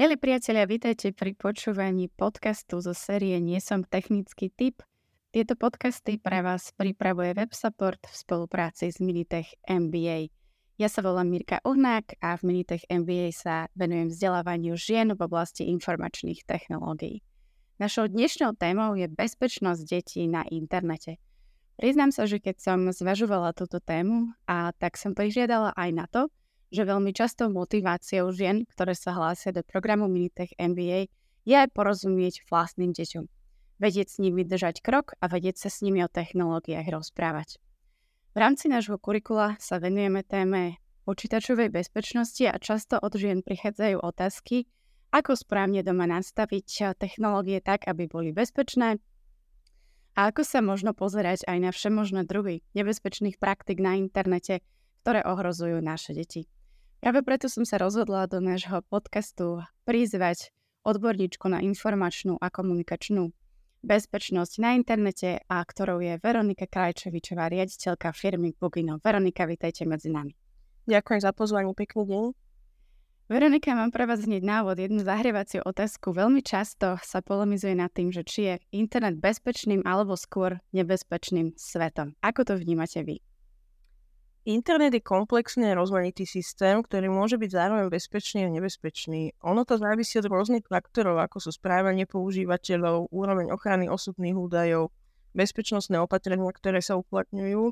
Milí priatelia, vítajte pri počúvaní podcastu zo série Nie som technický typ. Tieto podcasty pre vás pripravuje WebSupport v spolupráci s Minitech MBA. Ja sa volám Mirka Uhnák a v Minitech MBA sa venujem vzdelávaniu žien v oblasti informačných technológií. Našou dnešnou témou je bezpečnosť detí na internete. Priznám sa, že keď som zvažovala túto tému, a tak som prižiadala aj na to, že veľmi častou motiváciou žien, ktoré sa hlásia do programu Minitech MBA, je aj porozumieť vlastným deťom. Vedieť s nimi držať krok a vedieť sa s nimi o technológiách rozprávať. V rámci nášho kurikula sa venujeme téme počítačovej bezpečnosti a často od žien prichádzajú otázky, ako správne doma nastaviť technológie tak, aby boli bezpečné a ako sa možno pozerať aj na všemožné druhy nebezpečných praktik na internete, ktoré ohrozujú naše deti. Práve preto som sa rozhodla do nášho podcastu prizvať odborníčku na informačnú a komunikačnú bezpečnosť na internete a ktorou je Veronika Krajčevičová, riaditeľka firmy Bugino. Veronika, vítajte medzi nami. Ďakujem za pozvanie, pekný deň. Veronika, mám pre vás hneď návod, jednu zahrievaciu otázku. Veľmi často sa polemizuje nad tým, že či je internet bezpečným alebo skôr nebezpečným svetom. Ako to vnímate vy? Internet je komplexný a rozmanitý systém, ktorý môže byť zároveň bezpečný a nebezpečný. Ono to závisí od rôznych faktorov, ako sú správanie používateľov, úroveň ochrany osobných údajov, bezpečnostné opatrenia, ktoré sa uplatňujú.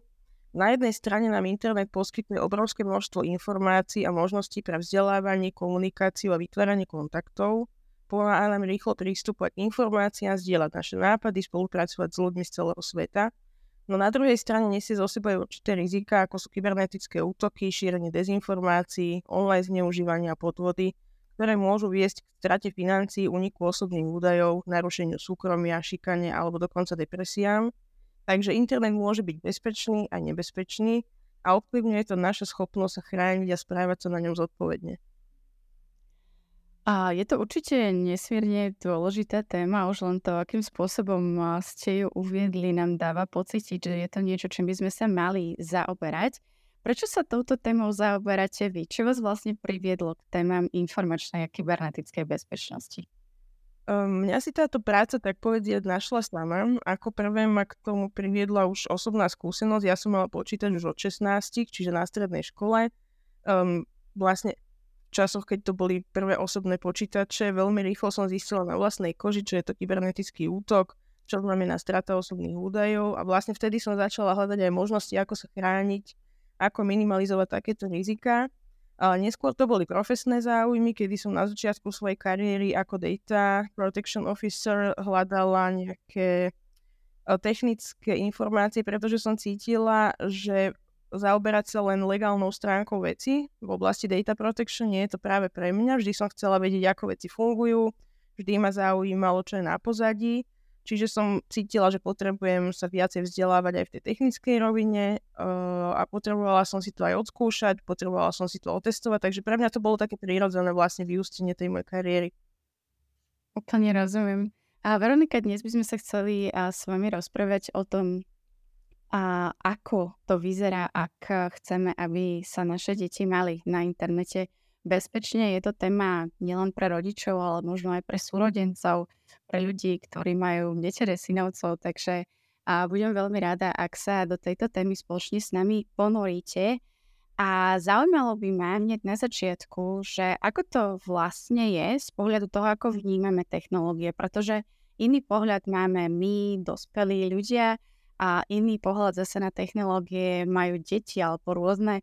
Na jednej strane nám internet poskytuje obrovské množstvo informácií a možností pre vzdelávanie, komunikáciu a vytváranie kontaktov. Pomáha nám rýchlo prístupovať informáciám, zdieľať naše nápady, spolupracovať s ľuďmi z celého sveta – No na druhej strane nesie zo seba určité rizika, ako sú kybernetické útoky, šírenie dezinformácií, online zneužívania a podvody, ktoré môžu viesť k strate financií, uniku osobných údajov, narušeniu súkromia, šikane alebo dokonca depresiám. Takže internet môže byť bezpečný a nebezpečný a ovplyvňuje to naša schopnosť sa chrániť a správať sa na ňom zodpovedne. A je to určite nesmierne dôležitá téma, už len to, akým spôsobom ste ju uviedli, nám dáva pocítiť, že je to niečo, čím by sme sa mali zaoberať. Prečo sa touto témou zaoberáte vy? Čo vás vlastne priviedlo k témam informačnej a kybernetickej bezpečnosti? Um, mňa si táto práca, tak povediať, našla sama. Ako prvé ma k tomu priviedla už osobná skúsenosť. Ja som mala počítať už od 16, čiže na strednej škole. Um, vlastne časoch, keď to boli prvé osobné počítače, veľmi rýchlo som zistila na vlastnej koži, čo je to kybernetický útok, čo znamená strata osobných údajov a vlastne vtedy som začala hľadať aj možnosti, ako sa chrániť, ako minimalizovať takéto rizika. Ale neskôr to boli profesné záujmy, kedy som na začiatku svojej kariéry ako data protection officer hľadala nejaké eh, technické informácie, pretože som cítila, že zaoberať sa len legálnou stránkou veci v oblasti data protection. Nie je to práve pre mňa. Vždy som chcela vedieť, ako veci fungujú. Vždy ma zaujímalo, čo je na pozadí. Čiže som cítila, že potrebujem sa viacej vzdelávať aj v tej technickej rovine uh, a potrebovala som si to aj odskúšať, potrebovala som si to otestovať, takže pre mňa to bolo také prírodzené vlastne vyústenie tej mojej kariéry. Úplne rozumiem. A Veronika, dnes by sme sa chceli a s vami rozprávať o tom, a ako to vyzerá, ak chceme, aby sa naše deti mali na internete bezpečne. Je to téma nielen pre rodičov, ale možno aj pre súrodencov, pre ľudí, ktorí majú netere synovcov, takže a budem veľmi rada, ak sa do tejto témy spoločne s nami ponoríte. A zaujímalo by ma hneď na začiatku, že ako to vlastne je z pohľadu toho, ako vnímame technológie, pretože iný pohľad máme my, dospelí ľudia, a iný pohľad zase na technológie majú deti alebo rôzne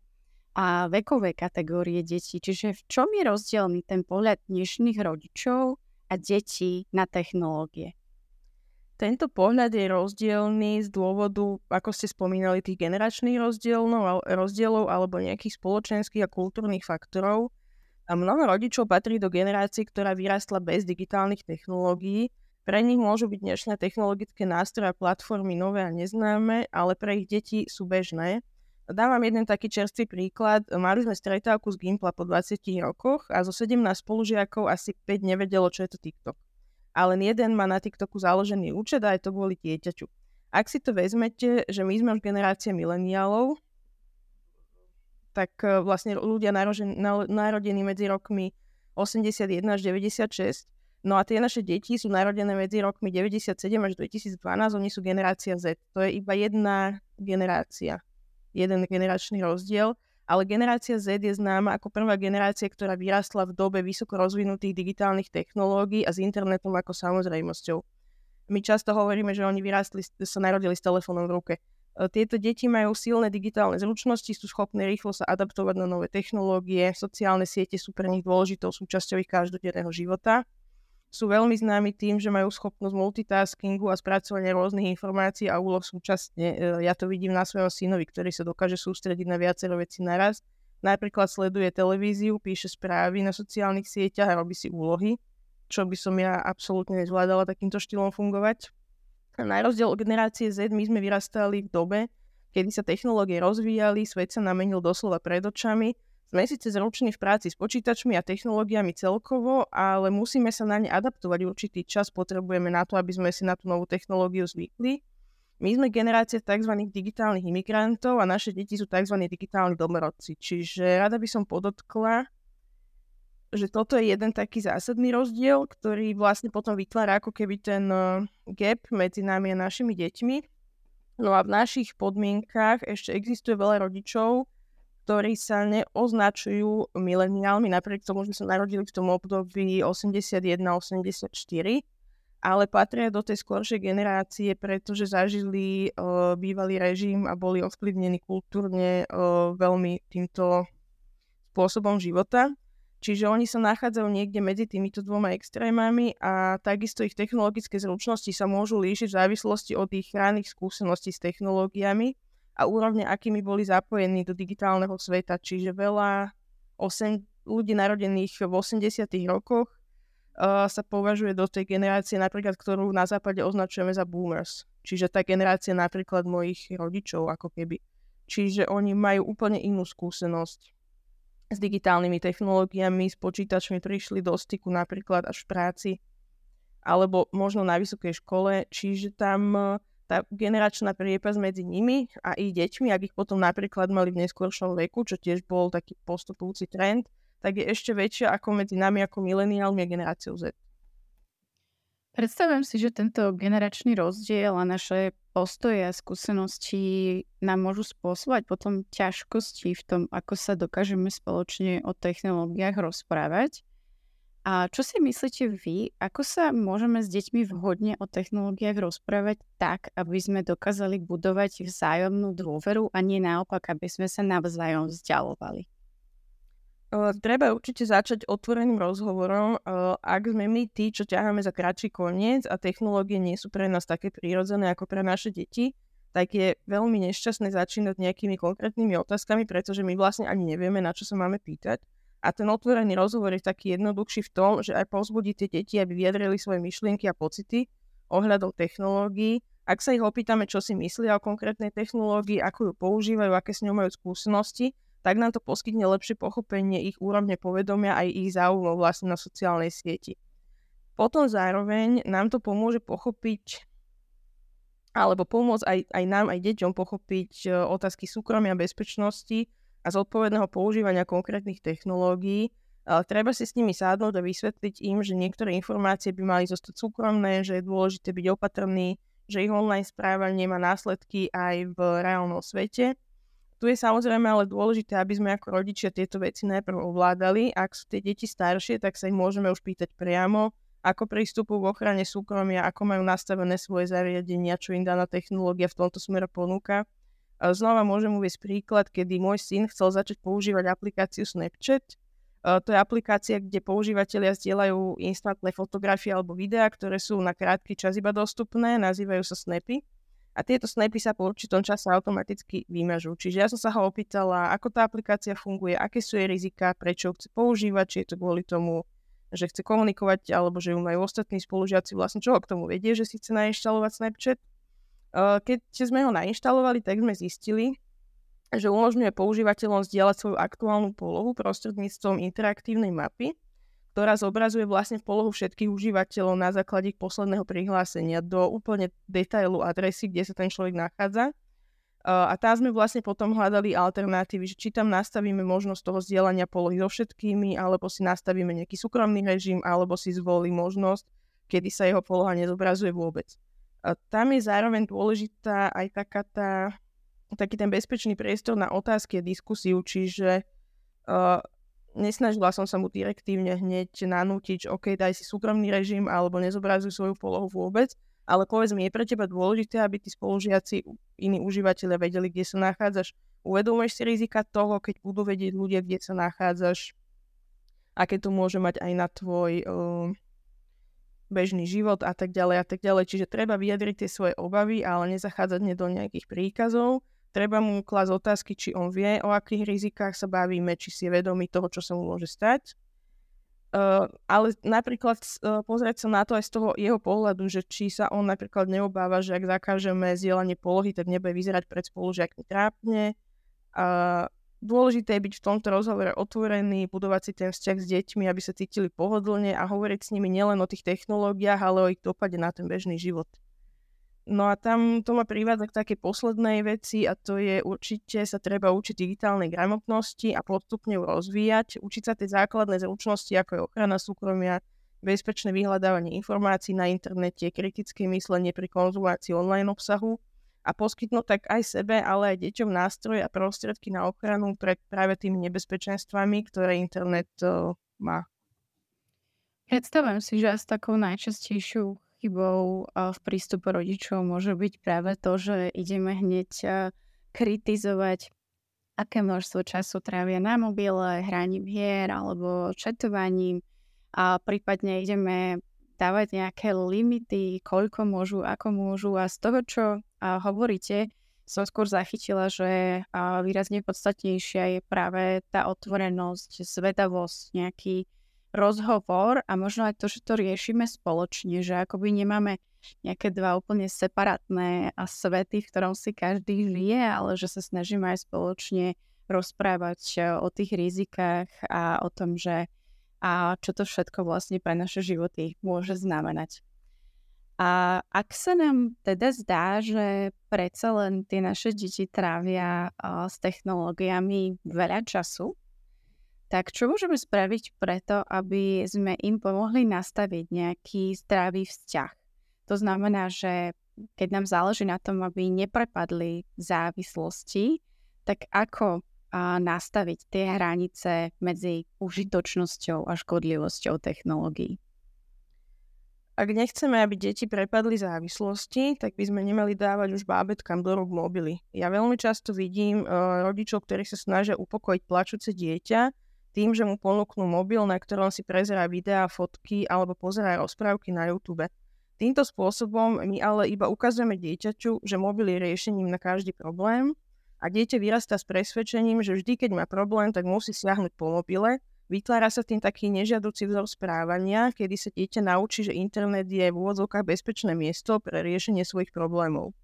a vekové kategórie detí. Čiže v čom je rozdielný ten pohľad dnešných rodičov a detí na technológie? Tento pohľad je rozdielný z dôvodu, ako ste spomínali, tých generačných rozdielov, alebo nejakých spoločenských a kultúrnych faktorov. A mnoho rodičov patrí do generácie, ktorá vyrastla bez digitálnych technológií Pre nich môžu byť dnešné technologické nástroje a platformy nové a neznáme, ale pre ich deti sú bežné. Dávam jeden taký čerstvý príklad. Mali sme stretávku z Gimpla po 20 rokoch a zo 17 spolužiakov asi 5 nevedelo, čo je to TikTok. Ale jeden má na TikToku založený účet a je to kvôli dieťaťu. Ak si to vezmete, že my sme už generácia mileniálov, tak e, vlastne ľudia narodení medzi rokmi 81 až 96, No a tie naše deti sú narodené medzi rokmi 97 až 2012, oni sú generácia Z. To je iba jedna generácia, jeden generačný rozdiel, ale generácia Z je známa ako prvá generácia, ktorá vyrastla v dobe vysoko rozvinutých digitálnych technológií a s internetom ako samozrejmosťou. My často hovoríme, že oni vyrastli, sa narodili s telefónom v ruke. E, tieto deti majú silné digitálne zručnosti, sú schopné rýchlo sa adaptovať na nové technológie, sociálne siete sú pre nich dôležitou súčasťou ich každodenného života sú veľmi známi tým, že majú schopnosť multitaskingu a spracovania rôznych informácií a úloh súčasne. E, ja to vidím na svojom synovi, ktorý sa dokáže sústrediť na viacero veci naraz. Napríklad sleduje televíziu, píše správy na sociálnych sieťach a robí si úlohy, čo by som ja absolútne nezvládala takýmto štýlom fungovať. A na rozdiel od generácie Z my sme vyrastali v dobe, kedy sa technológie rozvíjali, svet sa namenil doslova pred očami sme síce zruční v práci s počítačmi a technológiami celkovo, ale musíme sa na ne adaptovať určitý čas, potrebujeme na to, aby sme si na tú novú technológiu zvykli. My sme generácia tzv. digitálnych imigrantov a naše deti sú tzv. digitálni domorodci. Čiže rada by som podotkla, že toto je jeden taký zásadný rozdiel, ktorý vlastne potom vytvára ako keby ten eh, gap medzi nami a našimi deťmi. No a v našich podmienkách ešte existuje veľa rodičov, ktorí sa neoznačujú mileniálmi, napriek tomu, že sa narodili v tom období 81-84, ale patria do tej skoršej generácie, pretože zažili uh, bývalý režim a boli ovplyvnení kultúrne uh, veľmi týmto spôsobom života. Čiže oni sa nachádzajú niekde medzi týmito dvoma extrémami a takisto ich technologické zručnosti sa môžu líšiť v závislosti od ich ranných skúseností s technológiami a úrovne, akými boli zapojení do digitálneho sveta. Čiže veľa osem, ľudí narodených v 80 rokoch uh, sa považuje do tej generácie, napríklad, ktorú na západe označujeme za boomers. Čiže tá generácia napríklad mojich rodičov, ako keby. Čiže oni majú úplne inú skúsenosť s digitálnymi technológiami, s počítačmi prišli do styku napríklad až v práci, alebo možno na vysokej škole, čiže tam tá generačná priepas medzi nimi a ich deťmi, ak ich potom napríklad mali v neskôršom veku, čo tiež bol taký postupujúci trend, tak je ešte väčšia ako medzi nami ako mileniálmi a generáciou Z. Predstavujem si, že tento generačný rozdiel a naše postoje a skúsenosti nám môžu spôsobovať potom ťažkosti v tom, ako sa dokážeme spoločne o technológiách rozprávať. A čo si myslíte vy, ako sa môžeme s deťmi vhodne o technológiách rozprávať tak, aby sme dokázali budovať vzájomnú dôveru a nie naopak, aby sme sa navzájom vzdialovali? Treba určite začať otvoreným rozhovorom. Ak sme my tí, čo ťaháme za kratší koniec a technológie nie sú pre nás také prírodzené ako pre naše deti, tak je veľmi nešťastné začínať nejakými konkrétnymi otázkami, pretože my vlastne ani nevieme, na čo sa máme pýtať. A ten otvorený rozhovor je taký jednoduchší v tom, že aj povzbudí tie deti, aby vyjadrili svoje myšlienky a pocity ohľadom technológií. Ak sa ich opýtame, čo si myslia o konkrétnej technológii, ako ju používajú, aké s ňou majú skúsenosti, tak nám to poskytne lepšie pochopenie ich úrovne povedomia aj ich záujmov vlastne na sociálnej sieti. Potom zároveň nám to pomôže pochopiť alebo pomôcť aj, aj nám, aj deťom pochopiť e, otázky súkromia a bezpečnosti a zodpovedného používania konkrétnych technológií, treba si s nimi sádnuť a vysvetliť im, že niektoré informácie by mali zostať súkromné, že je dôležité byť opatrný, že ich online správanie má následky aj v reálnom svete. Tu je samozrejme ale dôležité, aby sme ako rodičia tieto veci najprv ovládali. Ak sú tie deti staršie, tak sa ich môžeme už pýtať priamo, ako prístupu k ochrane súkromia, ako majú nastavené svoje zariadenia, čo im daná technológia v tomto smere ponúka. Znova môžem uvieť príklad, kedy môj syn chcel začať používať aplikáciu Snapchat. To je aplikácia, kde používateľia zdieľajú instantné fotografie alebo videá, ktoré sú na krátky čas iba dostupné, nazývajú sa snapy. A tieto snapy sa po určitom čase automaticky vymažú. Čiže ja som sa ho opýtala, ako tá aplikácia funguje, aké sú jej rizika, prečo chce používať, či je to kvôli tomu, že chce komunikovať, alebo že ju majú ostatní spolužiaci, vlastne čo ho k tomu vedie, že si chce nainštalovať Snapchat. Keď sme ho nainštalovali, tak sme zistili, že umožňuje používateľom zdieľať svoju aktuálnu polohu prostredníctvom interaktívnej mapy, ktorá zobrazuje vlastne polohu všetkých užívateľov na základe ich posledného prihlásenia do úplne detailu adresy, kde sa ten človek nachádza. A tam sme vlastne potom hľadali alternatívy, že či tam nastavíme možnosť toho zdieľania polohy so všetkými, alebo si nastavíme nejaký súkromný režim, alebo si zvolí možnosť, kedy sa jeho poloha nezobrazuje vôbec. Tam je zároveň dôležitá aj taká tá, taký ten bezpečný priestor na otázky a diskusiu, čiže uh, nesnažila som sa mu direktívne hneď nanútiť, OK, daj si súkromný režim alebo nezobrazuj svoju polohu vôbec, ale povedz mi, je pre teba dôležité, aby tí spolužiaci, iní užívateľe vedeli, kde sa nachádzaš. Uvedomuješ si rizika toho, keď budú vedieť ľudia, kde sa nachádzaš, aké to môže mať aj na tvoj uh, bežný život a tak ďalej a tak ďalej. Čiže treba vyjadriť tie svoje obavy, ale nezachádzať do nejakých príkazov Treba mu klásť otázky, či on vie, o akých rizikách sa bavíme, či si je vedomý toho, čo sa mu môže stať. Uh, ale napríklad uh, pozrieť sa na to aj z toho jeho pohľadu, že či sa on napríklad neobáva, že ak zakážeme zdieľanie polohy, tak nebude vyzerať pred spolužiakmi trápne. Uh, dôležité je byť v tomto rozhovore otvorený, budovať si ten vzťah s deťmi, aby sa cítili pohodlne a hovoriť s nimi nielen o tých technológiách, ale o ich dopade na ten bežný život. No a tam to ma privádza k takej poslednej veci a to je určite sa treba učiť digitálnej gramotnosti a postupne ju rozvíjať, učiť sa tie základné zručnosti, ako je ochrana súkromia, bezpečné vyhľadávanie informácií na internete, kritické myslenie pri konzumácii online obsahu a poskytnúť tak aj sebe, ale aj deťom nástroje a prostriedky na ochranu pred práve tými nebezpečenstvami, ktoré internet uh, má. Predstavujem si, že s takou najčastejšou chybou v prístupe rodičov môže byť práve to, že ideme hneď kritizovať, aké množstvo času trávia na mobile, hraním hier alebo četovaním a prípadne ideme dávať nejaké limity, koľko môžu, ako môžu. A z toho, čo hovoríte, som skôr zachytila, že výrazne podstatnejšia je práve tá otvorenosť, zvedavosť, nejaký rozhovor a možno aj to, že to riešime spoločne, že akoby nemáme nejaké dva úplne separátne svety, v ktorom si každý žije, ale že sa snažíme aj spoločne rozprávať o tých rizikách a o tom, že a čo to všetko vlastne pre naše životy môže znamenať. A ak sa nám teda zdá, že predsa len tie naše deti trávia s technológiami veľa času, tak čo môžeme spraviť preto, aby sme im pomohli nastaviť nejaký zdravý vzťah? To znamená, že keď nám záleží na tom, aby neprepadli závislosti, tak ako a, nastaviť tie hranice medzi užitočnosťou a škodlivosťou technológií? Ak nechceme, aby deti prepadli závislosti, tak by sme nemali dávať už bábetkám do rúk mobily. Ja veľmi často vidím uh, rodičov, ktorí sa snažia upokojiť plačúce dieťa tým, že mu ponúknú mobil, na ktorom si prezerá videá, fotky alebo pozerá rozprávky na YouTube. Týmto spôsobom my ale iba ukazujeme dieťaťu, že mobil je riešením na každý problém a dieťa vyrastá s presvedčením, že vždy, keď má problém, tak musí siahnuť po mobile. Vytvára sa tým taký nežiaducí vzor správania, kedy sa dieťa naučí, že internet je v úvodzovkách bezpečné miesto pre riešenie svojich problémov.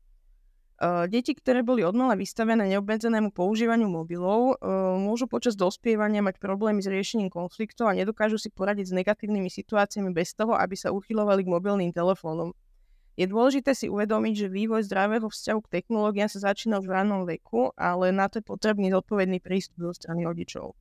Deti, ktoré boli odmala vystavené neobmedzenému používaniu mobilov, môžu počas dospievania mať problémy s riešením konfliktov a nedokážu si poradiť s negatívnymi situáciami bez toho, aby sa uchylovali k mobilným telefónom. Je dôležité si uvedomiť, že vývoj zdravého vzťahu k technológiám sa začína v rannom veku, ale na to je potrebný zodpovedný prístup zo strany rodičov.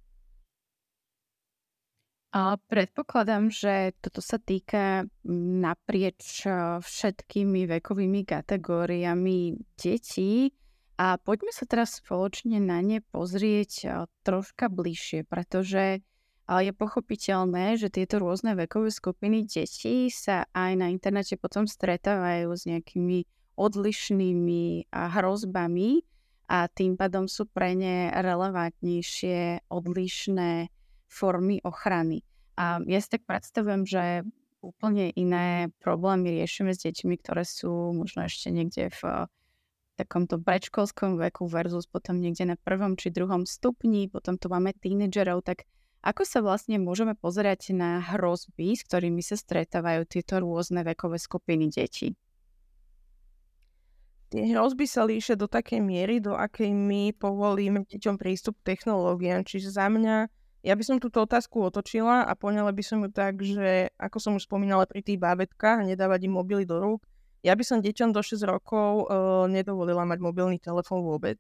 A predpokladám, že toto sa týka naprieč všetkými vekovými kategóriami detí. A poďme sa teraz spoločne na ne pozrieť troška bližšie, pretože je pochopiteľné, že tieto rôzne vekové skupiny detí sa aj na internete potom stretávajú s nejakými odlišnými hrozbami a tým pádom sú pre ne relevantnejšie odlišné formy ochrany. A ja si tak predstavujem, že úplne iné problémy riešime s deťmi, ktoré sú možno ešte niekde v takomto predškolskom veku versus potom niekde na prvom či druhom stupni, potom tu máme tínedžerov, tak Ako sa vlastne môžeme pozerať na hrozby, s ktorými sa stretávajú tieto rôzne vekové skupiny detí? Tie hrozby sa líšia do takej miery, do akej my povolíme deťom prístup k technológiám. Čiže za mňa, ja by som túto otázku otočila a poňala by som ju tak, že ako som už spomínala pri tých bábetkách, nedávať im mobily do rúk, ja by som deťom do 6 rokov uh, nedovolila mať mobilný telefón vôbec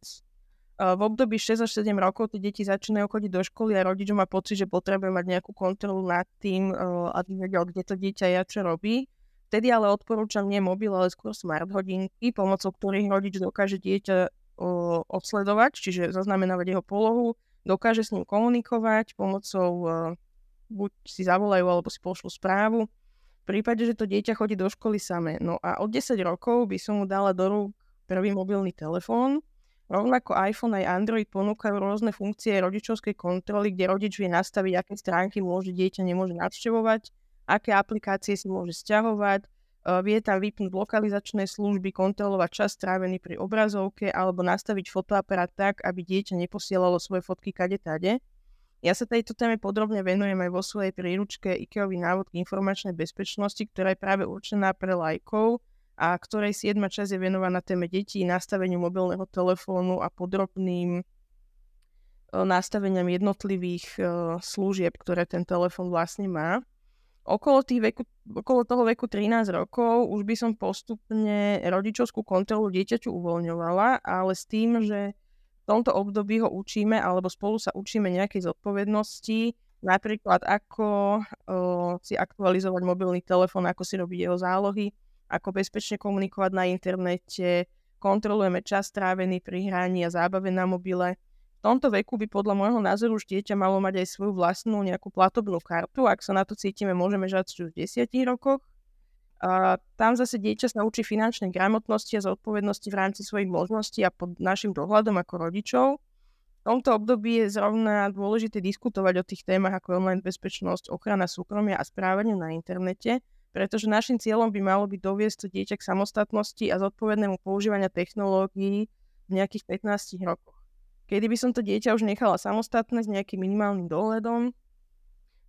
v období 6 až 7 rokov tie deti začínajú chodiť do školy a rodič má pocit, že potrebuje mať nejakú kontrolu nad tým, aby vedel, kde to dieťa je a čo robí. Vtedy ale odporúčam nie mobil, ale skôr smart hodinky, pomocou ktorých rodič dokáže dieťa odsledovať, čiže zaznamenávať jeho polohu, dokáže s ním komunikovať pomocou buď si zavolajú alebo si pošlu správu. V prípade, že to dieťa chodí do školy samé. No a od 10 rokov by som mu dala do rúk prvý mobilný telefón, Rovnako iPhone aj Android ponúkajú rôzne funkcie rodičovskej kontroly, kde rodič vie nastaviť, aké stránky môže dieťa nemôže navštevovať, aké aplikácie si môže stiahovať, e, vie tam vypnúť lokalizačné služby, kontrolovať čas strávený pri obrazovke alebo nastaviť fotoaparát tak, aby dieťa neposielalo svoje fotky kade tade. Ja sa tejto téme podrobne venujem aj vo svojej príručke IKEOVý návod k informačnej bezpečnosti, ktorá je práve určená pre lajkov, a ktorej 7. časť je venovaná téme detí, nastaveniu mobilného telefónu a podrobným e, nastaveniam jednotlivých e, služieb, ktoré ten telefón vlastne má. Okolo, tých veku, okolo toho veku 13 rokov už by som postupne rodičovskú kontrolu dieťaťu uvoľňovala, ale s tým, že v tomto období ho učíme alebo spolu sa učíme nejakej zodpovednosti, napríklad ako uh, si aktualizovať mobilný telefón, ako si robiť jeho zálohy, ako bezpečne komunikovať na internete, kontrolujeme čas strávený pri hraní a zábave na mobile. V tomto veku by podľa môjho názoru už dieťa malo mať aj svoju vlastnú nejakú platobnú kartu. Ak sa na to cítime, môžeme žať už v 10 rokoch. A tam zase dieťa sa učí finančnej gramotnosti a zodpovednosti v rámci svojich možností a pod našim dohľadom ako rodičov. V tomto období je zrovna dôležité diskutovať o tých témach ako online bezpečnosť, ochrana súkromia a správanie na internete, pretože našim cieľom by malo byť doviesť to dieťa k samostatnosti a zodpovednému používania technológií v nejakých 15 rokoch. Kedy by som to dieťa už nechala samostatné s nejakým minimálnym dohľadom,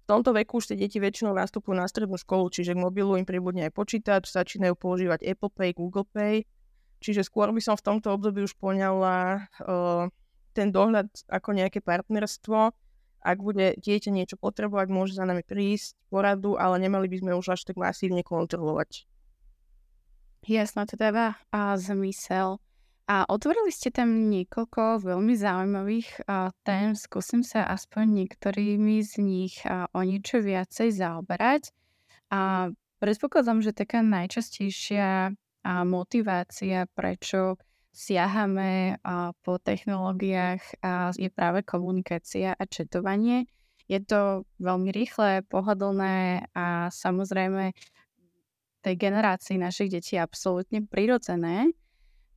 v tomto veku už tie deti väčšinou nastupujú na strednú školu, čiže k mobilu im pribudne aj počítač, začínajú používať Apple Pay, Google Pay, čiže skôr by som v tomto období už poňala uh, ten dohľad ako nejaké partnerstvo ak bude dieťa niečo potrebovať, môže za nami prísť, poradu, ale nemali by sme už až tak masívne kontrolovať. Jasno, to dáva a zmysel. A otvorili ste tam niekoľko veľmi zaujímavých a, tém. Skúsim sa aspoň niektorými z nich a, o niečo viacej zaoberať. A predpokladám, že taká najčastejšia a, motivácia, prečo siahame po technológiách je práve komunikácia a četovanie. Je to veľmi rýchle, pohodlné a samozrejme tej generácii našich detí absolútne prirodzené.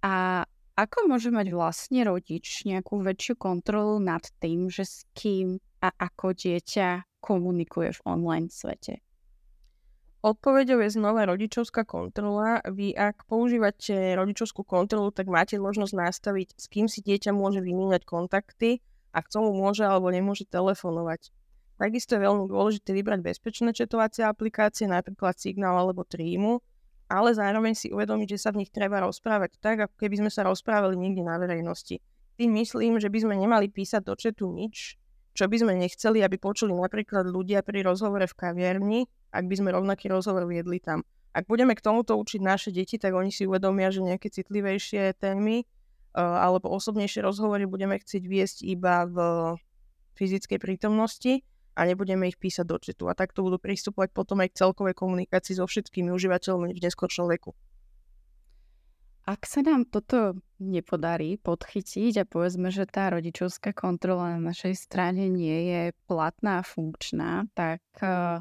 A ako môže mať vlastne rodič nejakú väčšiu kontrolu nad tým, že s kým a ako dieťa komunikuje v online svete? Odpovedou je znova rodičovská kontrola. Vy ak používate rodičovskú kontrolu, tak máte možnosť nastaviť, s kým si dieťa môže vymieňať kontakty a k tomu môže alebo nemôže telefonovať. Takisto je veľmi dôležité vybrať bezpečné četovacie aplikácie, napríklad Signal alebo Trímu, ale zároveň si uvedomiť, že sa v nich treba rozprávať tak, ako keby sme sa rozprávali niekde na verejnosti. Tým myslím, že by sme nemali písať do četu nič, čo by sme nechceli, aby počuli napríklad ľudia pri rozhovore v kaviarni, ak by sme rovnaký rozhovor viedli tam. Ak budeme k tomuto učiť naše deti, tak oni si uvedomia, že nejaké citlivejšie témy uh, alebo osobnejšie rozhovory budeme chcieť viesť iba v fyzickej prítomnosti a nebudeme ich písať do četu. A takto budú pristupovať potom aj k celkovej komunikácii so všetkými užívateľmi v neskôršom veku. Ak sa nám toto nepodarí podchytiť a povedzme, že tá rodičovská kontrola na našej strane nie je platná a funkčná, tak uh,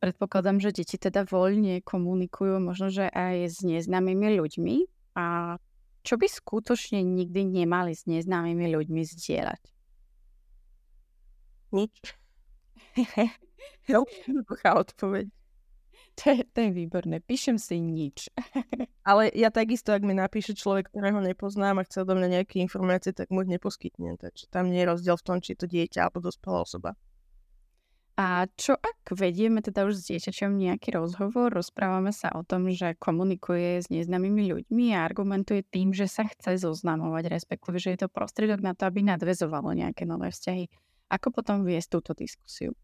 Predpokladám, že deti teda voľne komunikujú možno, že aj s neznámymi ľuďmi a čo by skutočne nikdy nemali s neznámymi ľuďmi zdieľať? Nič. Jednoduchá odpoveď. To je, to je výborné. Píšem si nič. Ale ja takisto, ak mi napíše človek, ktorého nepoznám a chce do mňa nejaké informácie, tak mu ich neposkytnem. Takže tam nie je rozdiel v tom, či je to dieťa alebo dospelá osoba. A čo ak vedieme teda už s dieťaťom nejaký rozhovor, rozprávame sa o tom, že komunikuje s neznámymi ľuďmi a argumentuje tým, že sa chce zoznamovať, respektíve, že je to prostriedok na to, aby nadvezovalo nejaké nové vzťahy. Ako potom viesť túto diskusiu?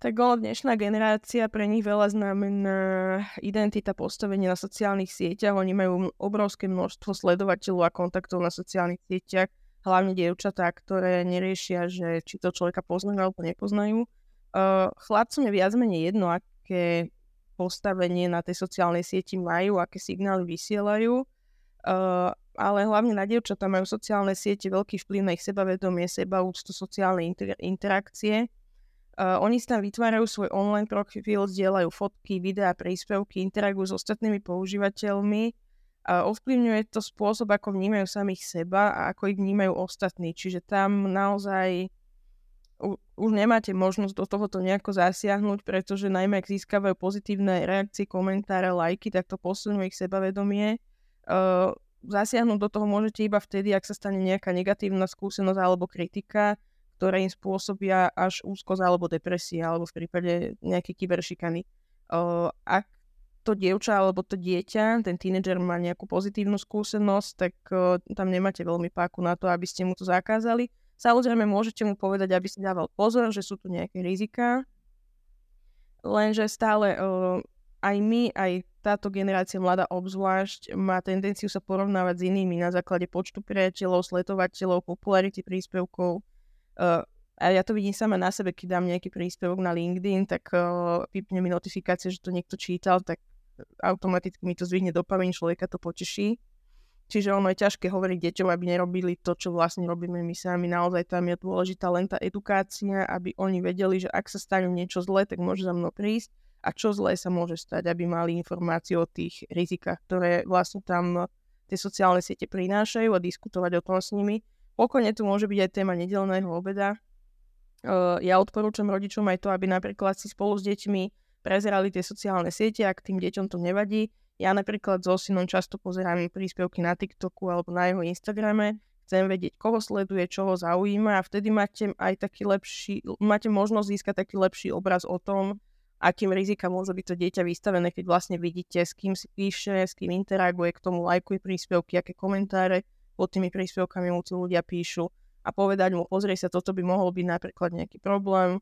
Tak ono, dnešná generácia, pre nich veľa znamená identita, postavenie na sociálnych sieťach. Oni majú obrovské množstvo sledovateľov a kontaktov na sociálnych sieťach hlavne dievčatá, ktoré neriešia, že či to človeka poznajú alebo nepoznajú. Uh, chlapcom je viac menej jedno, aké postavenie na tej sociálnej sieti majú, aké signály vysielajú, uh, ale hlavne na dievčatá majú sociálne siete veľký vplyv na ich sebavedomie, sebaúctu, sociálne inter- interakcie. Uh, oni si tam vytvárajú svoj online profil, zdieľajú fotky, videá, príspevky, interagujú s ostatnými používateľmi ovplyvňuje to spôsob, ako vnímajú samých seba a ako ich vnímajú ostatní. Čiže tam naozaj už nemáte možnosť do tohoto nejako zasiahnuť, pretože najmä ak získavajú pozitívne reakcie, komentáre, lajky, tak to posilňuje ich sebavedomie. Uh, zasiahnuť do toho môžete iba vtedy, ak sa stane nejaká negatívna skúsenosť alebo kritika, ktoré im spôsobia až úzkosť alebo depresia, alebo v prípade nejakej kyberšikany. Uh, ak to dievča alebo to dieťa, ten tínedžer má nejakú pozitívnu skúsenosť, tak uh, tam nemáte veľmi páku na to, aby ste mu to zakázali. Samozrejme, môžete mu povedať, aby si dával pozor, že sú tu nejaké rizika, lenže stále uh, aj my, aj táto generácia mladá obzvlášť má tendenciu sa porovnávať s inými na základe počtu priateľov, sledovateľov, popularity príspevkov. Uh, a ja to vidím sama na sebe, keď dám nejaký príspevok na LinkedIn, tak uh, vypne mi notifikácie, že to niekto čítal, tak automaticky mi to zvihne dopamin, človeka to poteší. Čiže ono je ťažké hovoriť deťom, aby nerobili to, čo vlastne robíme my sami. Naozaj tam je dôležitá len tá edukácia, aby oni vedeli, že ak sa stane niečo zlé, tak môže za mnou prísť a čo zlé sa môže stať, aby mali informáciu o tých rizikách, ktoré vlastne tam tie sociálne siete prinášajú a diskutovať o tom s nimi. Pokojne tu môže byť aj téma nedelného obeda. ja odporúčam rodičom aj to, aby napríklad si spolu s deťmi prezerali tie sociálne siete, ak tým deťom to nevadí. Ja napríklad so synom často pozerám príspevky na TikToku alebo na jeho Instagrame, chcem vedieť, koho sleduje, čo ho zaujíma a vtedy máte aj taký lepší, máte možnosť získať taký lepší obraz o tom, akým rizika môže byť to dieťa vystavené, keď vlastne vidíte, s kým si píše, s kým interaguje, k tomu lajkuje príspevky, aké komentáre pod tými príspevkami mu tu ľudia píšu. A povedať mu, pozrie sa, toto by mohol byť napríklad nejaký problém,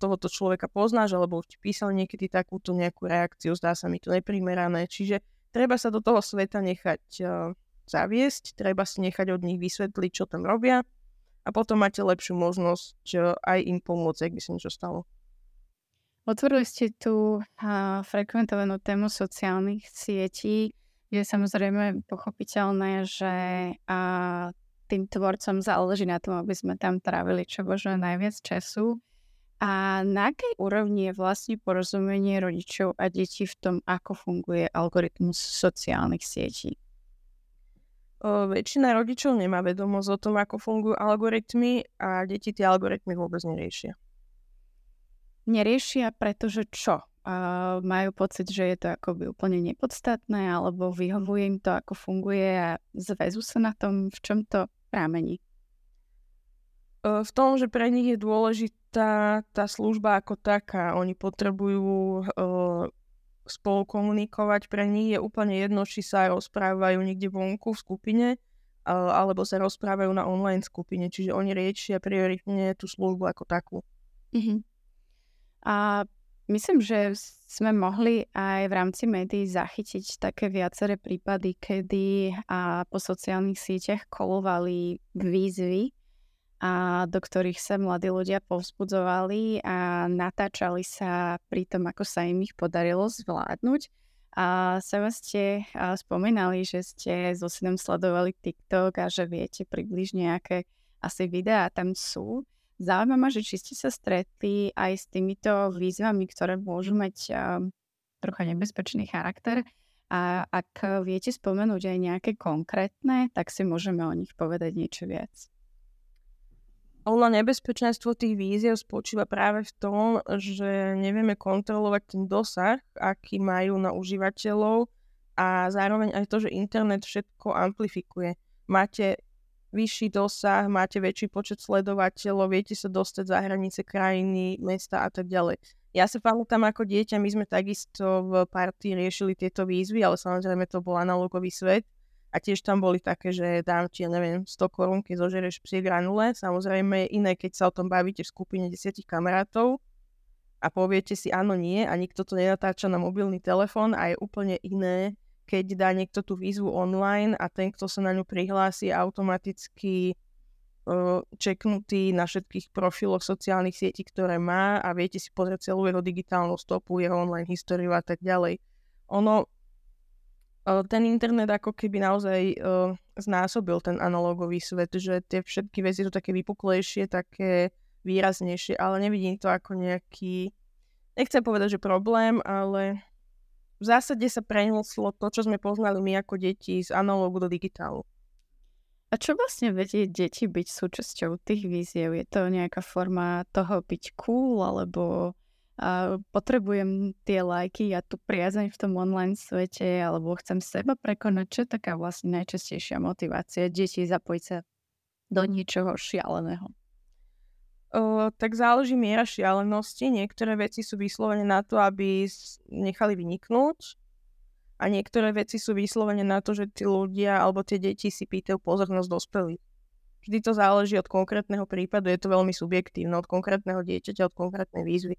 tohoto človeka poznáš, alebo už ti písal niekedy takúto nejakú reakciu, zdá sa mi to neprimerané. Čiže treba sa do toho sveta nechať zaviesť, treba si nechať od nich vysvetliť, čo tam robia a potom máte lepšiu možnosť aj im pomôcť, ak by sa niečo stalo. Otvorili ste tu uh, frekventovanú tému sociálnych sietí. Je samozrejme pochopiteľné, že uh, tým tvorcom záleží na tom, aby sme tam trávili čo možno najviac času. A na akej úrovni je vlastne porozumenie rodičov a detí v tom, ako funguje algoritmus sociálnych sietí? O, väčšina rodičov nemá vedomosť o tom, ako fungujú algoritmy a deti tie algoritmy vôbec neriešia. Neriešia, pretože čo? A majú pocit, že je to akoby úplne nepodstatné, alebo vyhovuje im to, ako funguje a zväzu sa na tom, v čom to prámení? v tom, že pre nich je dôležitá tá služba ako taká. Oni potrebujú uh, spolu komunikovať. Pre nich je úplne jedno, či sa rozprávajú niekde vonku v skupine, uh, alebo sa rozprávajú na online skupine. Čiže oni riešia prioritne tú službu ako takú. Uh-huh. A myslím, že sme mohli aj v rámci médií zachytiť také viaceré prípady, kedy a po sociálnych sieťach kolovali výzvy a do ktorých sa mladí ľudia povzbudzovali a natáčali sa pri tom, ako sa im ich podarilo zvládnuť. A sama ste spomínali, že ste so synom sledovali TikTok a že viete približne, aké asi videá tam sú. Zaujíma ma, že či ste sa stretli aj s týmito výzvami, ktoré môžu mať um, trocha nebezpečný charakter. A ak viete spomenúť aj nejaké konkrétne, tak si môžeme o nich povedať niečo viac. Ono nebezpečenstvo tých víziev spočíva práve v tom, že nevieme kontrolovať ten dosah, aký majú na užívateľov a zároveň aj to, že internet všetko amplifikuje. Máte vyšší dosah, máte väčší počet sledovateľov, viete sa dostať za hranice krajiny, mesta a tak ďalej. Ja sa pamätám ako dieťa, my sme takisto v partii riešili tieto výzvy, ale samozrejme to bol analogový svet. A tiež tam boli také, že dám ti, neviem, 100 korún, keď zožereš psie granule. Samozrejme je iné, keď sa o tom bavíte v skupine desiatich kamarátov a poviete si áno, nie a nikto to nenatáča na mobilný telefón a je úplne iné, keď dá niekto tú výzvu online a ten, kto sa na ňu prihlási, automaticky čeknutý na všetkých profiloch sociálnych sietí, ktoré má a viete si pozrieť celú jeho digitálnu stopu, jeho online históriu a tak ďalej. Ono, ten internet ako keby naozaj znásobil ten analogový svet, že tie všetky veci sú také vypuklejšie, také výraznejšie, ale nevidím to ako nejaký, nechcem povedať, že problém, ale v zásade sa prenieslo to, čo sme poznali my ako deti z analógu do digitálu. A čo vlastne vedie deti byť súčasťou tých víziev? Je to nejaká forma toho byť cool, alebo a potrebujem tie lajky a tu priazeň v tom online svete, alebo chcem seba prekonať? Čo je taká vlastne najčastejšia motivácia detí zapojiť sa do niečoho šialeného? Uh, tak záleží miera šialenosti. Niektoré veci sú vyslovene na to, aby nechali vyniknúť a niektoré veci sú vyslovene na to, že tí ľudia alebo tie deti si pýtajú pozornosť dospelých. Vždy to záleží od konkrétneho prípadu, je to veľmi subjektívne, od konkrétneho dieťaťa, od konkrétnej výzvy.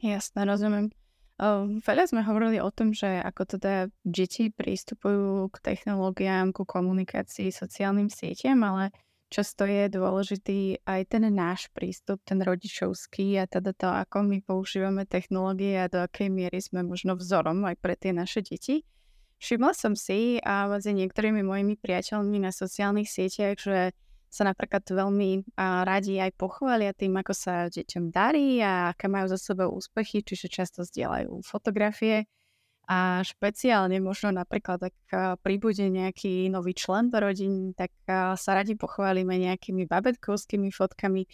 Jasné, rozumiem. Uh, veľa sme hovorili o tom, že ako teda deti prístupujú k technológiám, ku komunikácii, sociálnym sieťam, ale často je dôležitý aj ten náš prístup, ten rodičovský a teda to, ako my používame technológie a do akej miery sme možno vzorom aj pre tie naše deti. Všimla som si a medzi niektorými mojimi priateľmi na sociálnych sieťach, že sa napríklad veľmi a radi aj pochvália tým, ako sa deťom darí a aké majú za sebou úspechy, čiže často zdieľajú fotografie a špeciálne možno napríklad, ak príbude nejaký nový člen do rodiny, tak sa radi pochválime nejakými babetkovskými fotkami.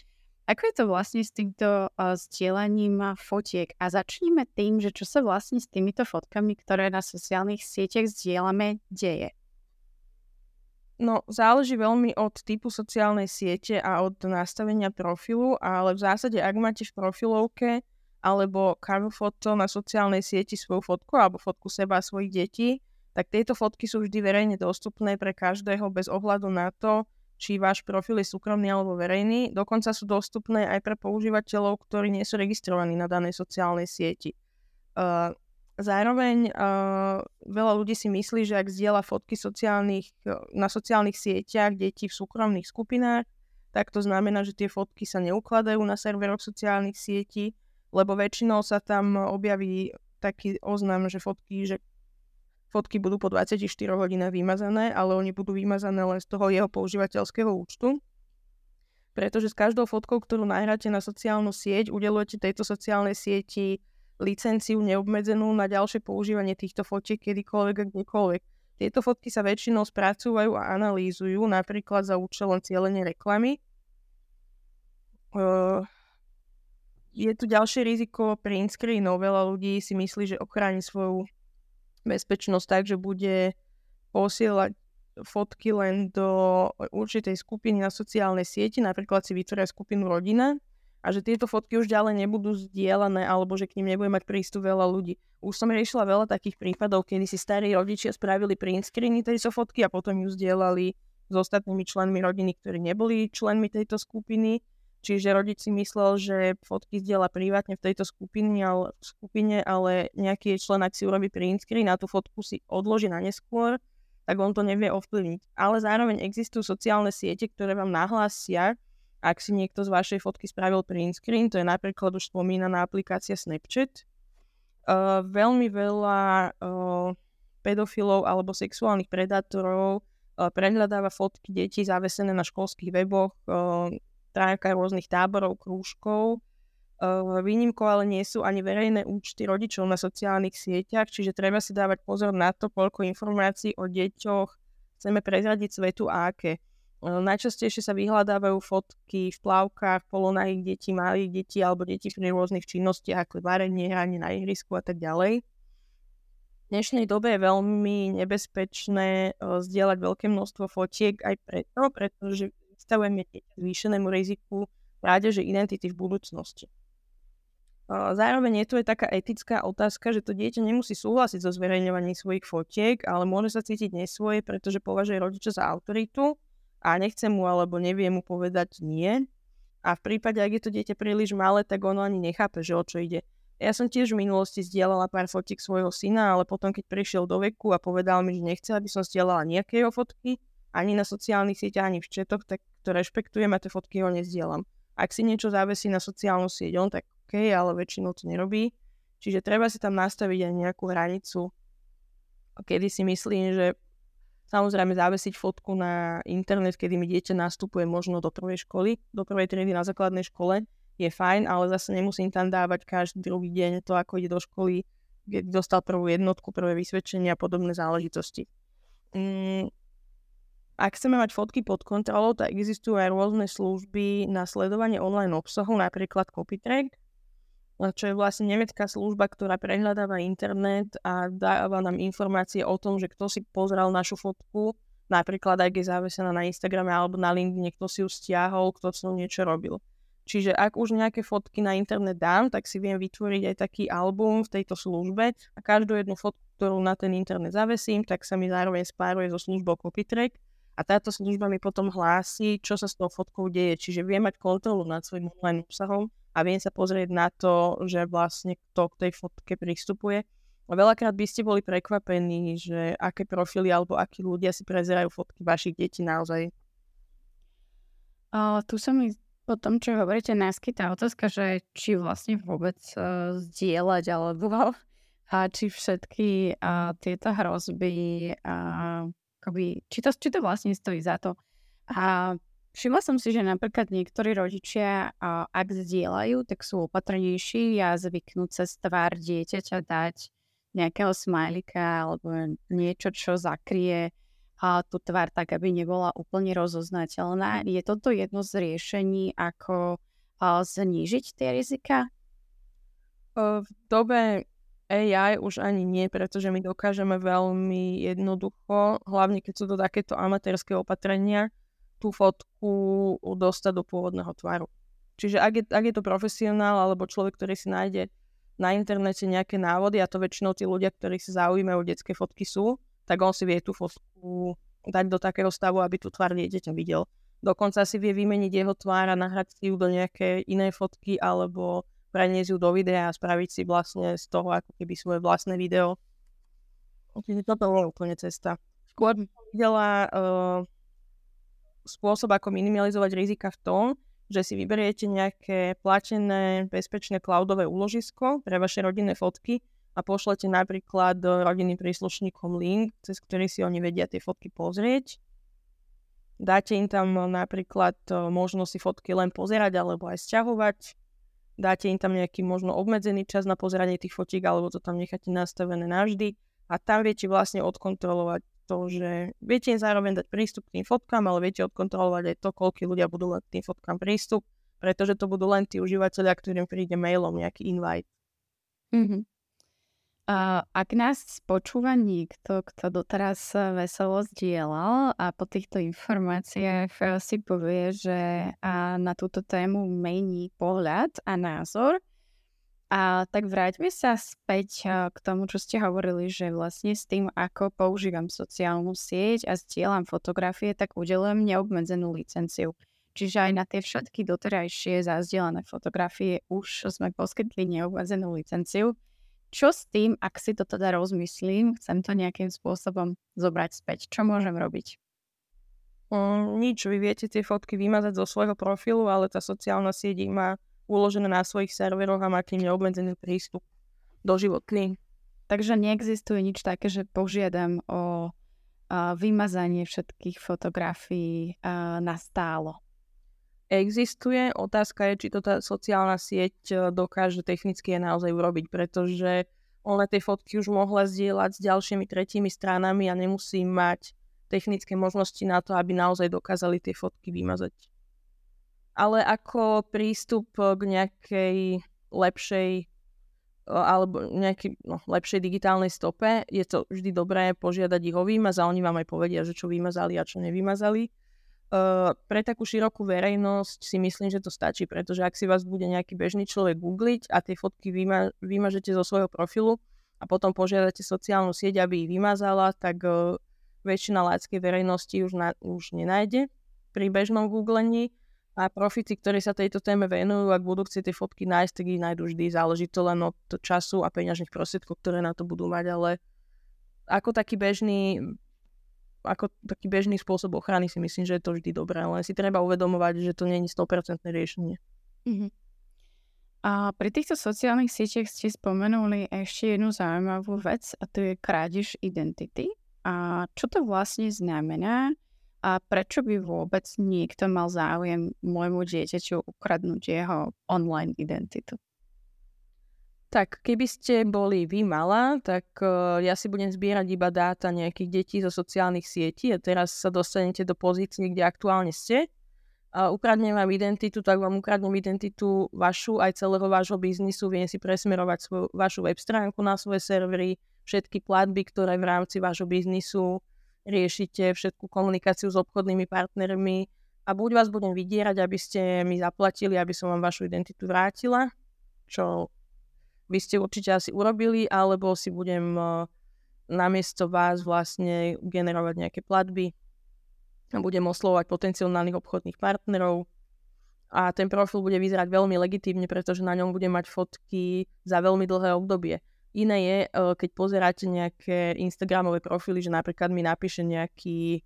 Ako je to vlastne s týmto zdieľaním fotiek? A začníme tým, že čo sa vlastne s týmito fotkami, ktoré na sociálnych sieťach zdieľame, deje. No, záleží veľmi od typu sociálnej siete a od nastavenia profilu, ale v zásade, ak máte v profilovke alebo cover foto na sociálnej sieti svoju fotku alebo fotku seba a svojich detí, tak tieto fotky sú vždy verejne dostupné pre každého bez ohľadu na to, či váš profil je súkromný alebo verejný. Dokonca sú dostupné aj pre používateľov, ktorí nie sú registrovaní na danej sociálnej sieti. Uh, zároveň uh, veľa ľudí si myslí, že ak zdieľa fotky sociálnych, na sociálnych sieťach detí v súkromných skupinách, tak to znamená, že tie fotky sa neukladajú na serveroch sociálnych sietí, lebo väčšinou sa tam objaví taký oznam, že fotky, že fotky budú po 24 hodinách vymazané, ale oni budú vymazané len z toho jeho používateľského účtu. Pretože s každou fotkou, ktorú nahráte na sociálnu sieť, udelujete tejto sociálnej sieti licenciu neobmedzenú na ďalšie používanie týchto fotiek kedykoľvek a kdekoľvek. Tieto fotky sa väčšinou spracúvajú a analýzujú, napríklad za účelom cieľenia reklamy. Uh, je tu ďalšie riziko print screenov. Veľa ľudí si myslí, že ochráni svoju bezpečnosť tak, že bude posielať fotky len do určitej skupiny na sociálnej sieti, napríklad si vytvoria skupinu rodina a že tieto fotky už ďalej nebudú zdieľané alebo že k ním nebude mať prístup veľa ľudí. Už som riešila veľa takých prípadov, kedy si starí rodičia spravili print screeny tejto fotky a potom ju zdieľali s ostatnými členmi rodiny, ktorí neboli členmi tejto skupiny Čiže rodič si myslel, že fotky zdieľa privátne v tejto skupine, ale, skupine, ale nejaký člen, ak si urobí print screen a tú fotku si odloží na neskôr, tak on to nevie ovplyvniť. Ale zároveň existujú sociálne siete, ktoré vám nahlásia, ak si niekto z vašej fotky spravil print screen, to je napríklad už spomínaná aplikácia Snapchat. Uh, veľmi veľa uh, pedofilov alebo sexuálnych predátorov uh, prehľadáva fotky detí zavesené na školských weboch, uh, trávka rôznych táborov, krúžkov. Výnimkou ale nie sú ani verejné účty rodičov na sociálnych sieťach, čiže treba si dávať pozor na to, koľko informácií o deťoch chceme prezradiť svetu a aké. Najčastejšie sa vyhľadávajú fotky v plavkách, polonahých detí, malých detí alebo detí pri rôznych činnostiach, ako varenie, hranie na ihrisku a tak ďalej. dnešnej dobe je veľmi nebezpečné uh, zdieľať veľké množstvo fotiek aj preto, pretože vystavujeme zvýšenému riziku krádeže identity v budúcnosti. Uh, zároveň je tu aj taká etická otázka, že to dieťa nemusí súhlasiť so zverejňovaním svojich fotiek, ale môže sa cítiť nesvoje, pretože považuje rodiča za autoritu a nechce mu alebo nevie mu povedať nie. A v prípade, ak je to dieťa príliš malé, tak ono ani nechápe, že o čo ide. Ja som tiež v minulosti zdieľala pár fotiek svojho syna, ale potom, keď prišiel do veku a povedal mi, že nechce, aby som zdieľala nejaké jeho fotky, ani na sociálnych sieťach, ani v četoch, tak to rešpektujem a tie fotky ho nezdielam. Ak si niečo závesí na sociálnu sieť, on tak OK, ale väčšinou to nerobí. Čiže treba si tam nastaviť aj nejakú hranicu, kedy si myslím, že samozrejme závesiť fotku na internet, kedy mi dieťa nastupuje možno do prvej školy, do prvej triedy na základnej škole, je fajn, ale zase nemusím tam dávať každý druhý deň to, ako ide do školy, keď dostal prvú jednotku, prvé vysvedčenie a podobné záležitosti. Mm, ak chceme mať fotky pod kontrolou, tak existujú aj rôzne služby na sledovanie online obsahu, napríklad CopyTrack, čo je vlastne nemecká služba, ktorá prehľadáva internet a dáva nám informácie o tom, že kto si pozrel našu fotku, napríklad aj je závesená na Instagrame alebo na LinkedIn, kto si ju stiahol, kto s ňou niečo robil. Čiže ak už nejaké fotky na internet dám, tak si viem vytvoriť aj taký album v tejto službe a každú jednu fotku, ktorú na ten internet zavesím, tak sa mi zároveň spáruje so službou CopyTrack a táto služba mi potom hlási, čo sa s tou fotkou deje. Čiže viem mať kontrolu nad svojim online obsahom a viem sa pozrieť na to, že vlastne kto k tej fotke pristupuje. A veľakrát by ste boli prekvapení, že aké profily alebo akí ľudia si prezerajú fotky vašich detí naozaj. Uh, tu sa mi po tom, čo hovoríte, naskytá otázka, že či vlastne vôbec uh, zdieľať alebo a či všetky uh, tieto hrozby, uh, akoby, či, to, či to vlastne stojí za to. A všimla som si, že napríklad niektorí rodičia, uh, ak zdieľajú, tak sú opatrnejší a zvyknú cez tvár dieťaťa dať nejakého smajlika alebo niečo, čo zakrie a tú tvár tak, aby nebola úplne rozoznateľná. Je toto jedno z riešení, ako a, znížiť tie rizika? V dobe AI už ani nie, pretože my dokážeme veľmi jednoducho, hlavne keď sú to takéto amatérske opatrenia, tú fotku dostať do pôvodného tvaru. Čiže ak je, ak je to profesionál alebo človek, ktorý si nájde na internete nejaké návody, a to väčšinou tí ľudia, ktorí sa zaujímajú o detské fotky sú, tak on si vie tú fotku dať do takého stavu, aby tú tvár dieťaťa videl. Dokonca si vie vymeniť jeho tvár a nahrať si ju do nejaké iné fotky alebo preniesť ju do videa a spraviť si vlastne z toho ako keby svoje vlastné video. Čiže toto bolo úplne cesta. Skôr videla uh, spôsob, ako minimalizovať rizika v tom, že si vyberiete nejaké platené, bezpečné cloudové úložisko pre vaše rodinné fotky a pošlete napríklad rodiny príslušníkom link, cez ktorý si oni vedia tie fotky pozrieť. Dáte im tam napríklad možnosť si fotky len pozerať alebo aj sťahovať. Dáte im tam nejaký možno obmedzený čas na pozeranie tých fotiek alebo to tam necháte nastavené navždy a tam viete vlastne odkontrolovať to, že viete im zároveň dať prístup k tým fotkám, ale viete odkontrolovať aj to, koľko ľudia budú mať tým fotkám prístup, pretože to budú len tí užívateľia, ktorým príde mailom nejaký invite. Mm-hmm. Ak nás počúva niekto, kto doteraz veselo zdieľal a po týchto informáciách eh, si povie, že na túto tému mení pohľad a názor, a tak vráťme sa späť eh, k tomu, čo ste hovorili, že vlastne s tým, ako používam sociálnu sieť a zdieľam fotografie, tak udelujem neobmedzenú licenciu. Čiže aj na tie všetky doterajšie zazdielané fotografie už sme poskytli neobmedzenú licenciu. Čo s tým, ak si to teda rozmyslím, chcem to nejakým spôsobom zobrať späť? Čo môžem robiť? Um, nič, vy viete tie fotky vymazať zo svojho profilu, ale tá sociálna sieť má uložené na svojich serveroch a máte neobmedzený prístup do životný. Takže neexistuje nič také, že požiadam o uh, vymazanie všetkých fotografií uh, na stálo existuje. Otázka je, či to tá sociálna sieť e, dokáže technicky je naozaj urobiť, pretože ona tie fotky už mohla zdieľať s ďalšími tretími stranami a nemusí mať technické možnosti na to, aby naozaj dokázali tie fotky vymazať. Ale ako prístup k nejakej lepšej alebo nejakej no, lepšej digitálnej stope, je to vždy dobré požiadať ich o výmaz a oni vám aj povedia, že čo vymazali a čo nevymazali. Uh, pre takú širokú verejnosť si myslím, že to stačí, pretože ak si vás bude nejaký bežný človek googliť a tie fotky vyma- vymažete zo svojho profilu a potom požiadate sociálnu sieť, aby ich vymazala, tak uh, väčšina láckej verejnosti už, na- už nenájde pri bežnom googlení a profíci, ktorí sa tejto téme venujú, ak budú chcieť tie fotky nájsť, tak ich nájdú vždy. Záleží to len od času a peňažných prostriedkov, ktoré na to budú mať, ale ako taký bežný ako taký bežný spôsob ochrany si myslím, že je to vždy dobré, len si treba uvedomovať, že to je 100% riešenie. Mm-hmm. A pri týchto sociálnych sieťach ste spomenuli ešte jednu zaujímavú vec a to je krádež identity. A čo to vlastne znamená? A prečo by vôbec niekto mal záujem môjmu dieťaťu ukradnúť jeho online identitu? Tak keby ste boli vy malá, tak uh, ja si budem zbierať iba dáta nejakých detí zo sociálnych sietí a teraz sa dostanete do pozície, kde aktuálne ste. A ukradnem vám identitu, tak vám ukradnem identitu vašu aj celého vášho biznisu, viem si presmerovať svoju, vašu web stránku na svoje servery, všetky platby, ktoré v rámci vášho biznisu riešite všetku komunikáciu s obchodnými partnermi a buď vás budem vydierať, aby ste mi zaplatili, aby som vám vašu identitu vrátila, čo by ste určite asi urobili, alebo si budem uh, namiesto vás vlastne generovať nejaké platby a budem oslovať potenciálnych obchodných partnerov a ten profil bude vyzerať veľmi legitímne, pretože na ňom bude mať fotky za veľmi dlhé obdobie. Iné je, e, keď pozeráte nejaké Instagramové profily, že napríklad mi napíše nejaký